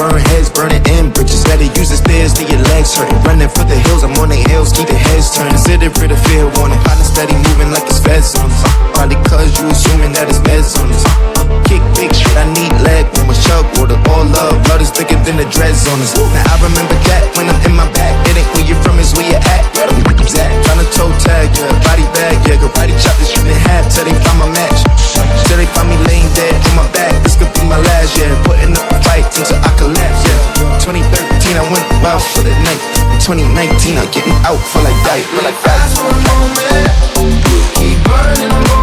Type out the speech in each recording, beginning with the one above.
burn heads, burning in bridges. Gotta use the stairs till your legs hurtin'. Running for the hills, I'm on the hills, keep the heads turned. Consider it a fair warning. Body steady moving like it's feds on. Probably cause you assuming that it's meds. Kick big shit, I need leg when we're water. All love, blood is thicker than the dreads on. Now I remember that when I'm in my back. It ain't where you from, it's where you at. Where the fuck is? Tryna toe tag, yeah. Body bag, yeah. Karate chop this shit in half till they find my match. Till they find me 2019, I'm getting out for like that. For like. Fast for a moment, keep burning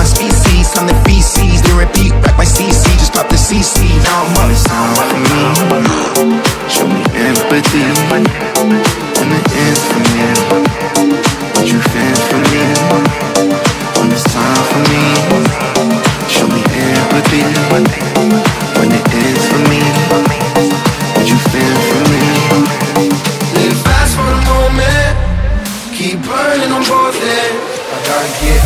my species, I'm the feces, they repeat back my CC, just pop the CC. Now I'm on sound like me. Show me empathy, when it ends for me. What you feel for me, when it's time for me. Show me empathy, when it ends for me. What you feel for me. Live fast for the moment, keep burning, I'm worth it. I gotta get.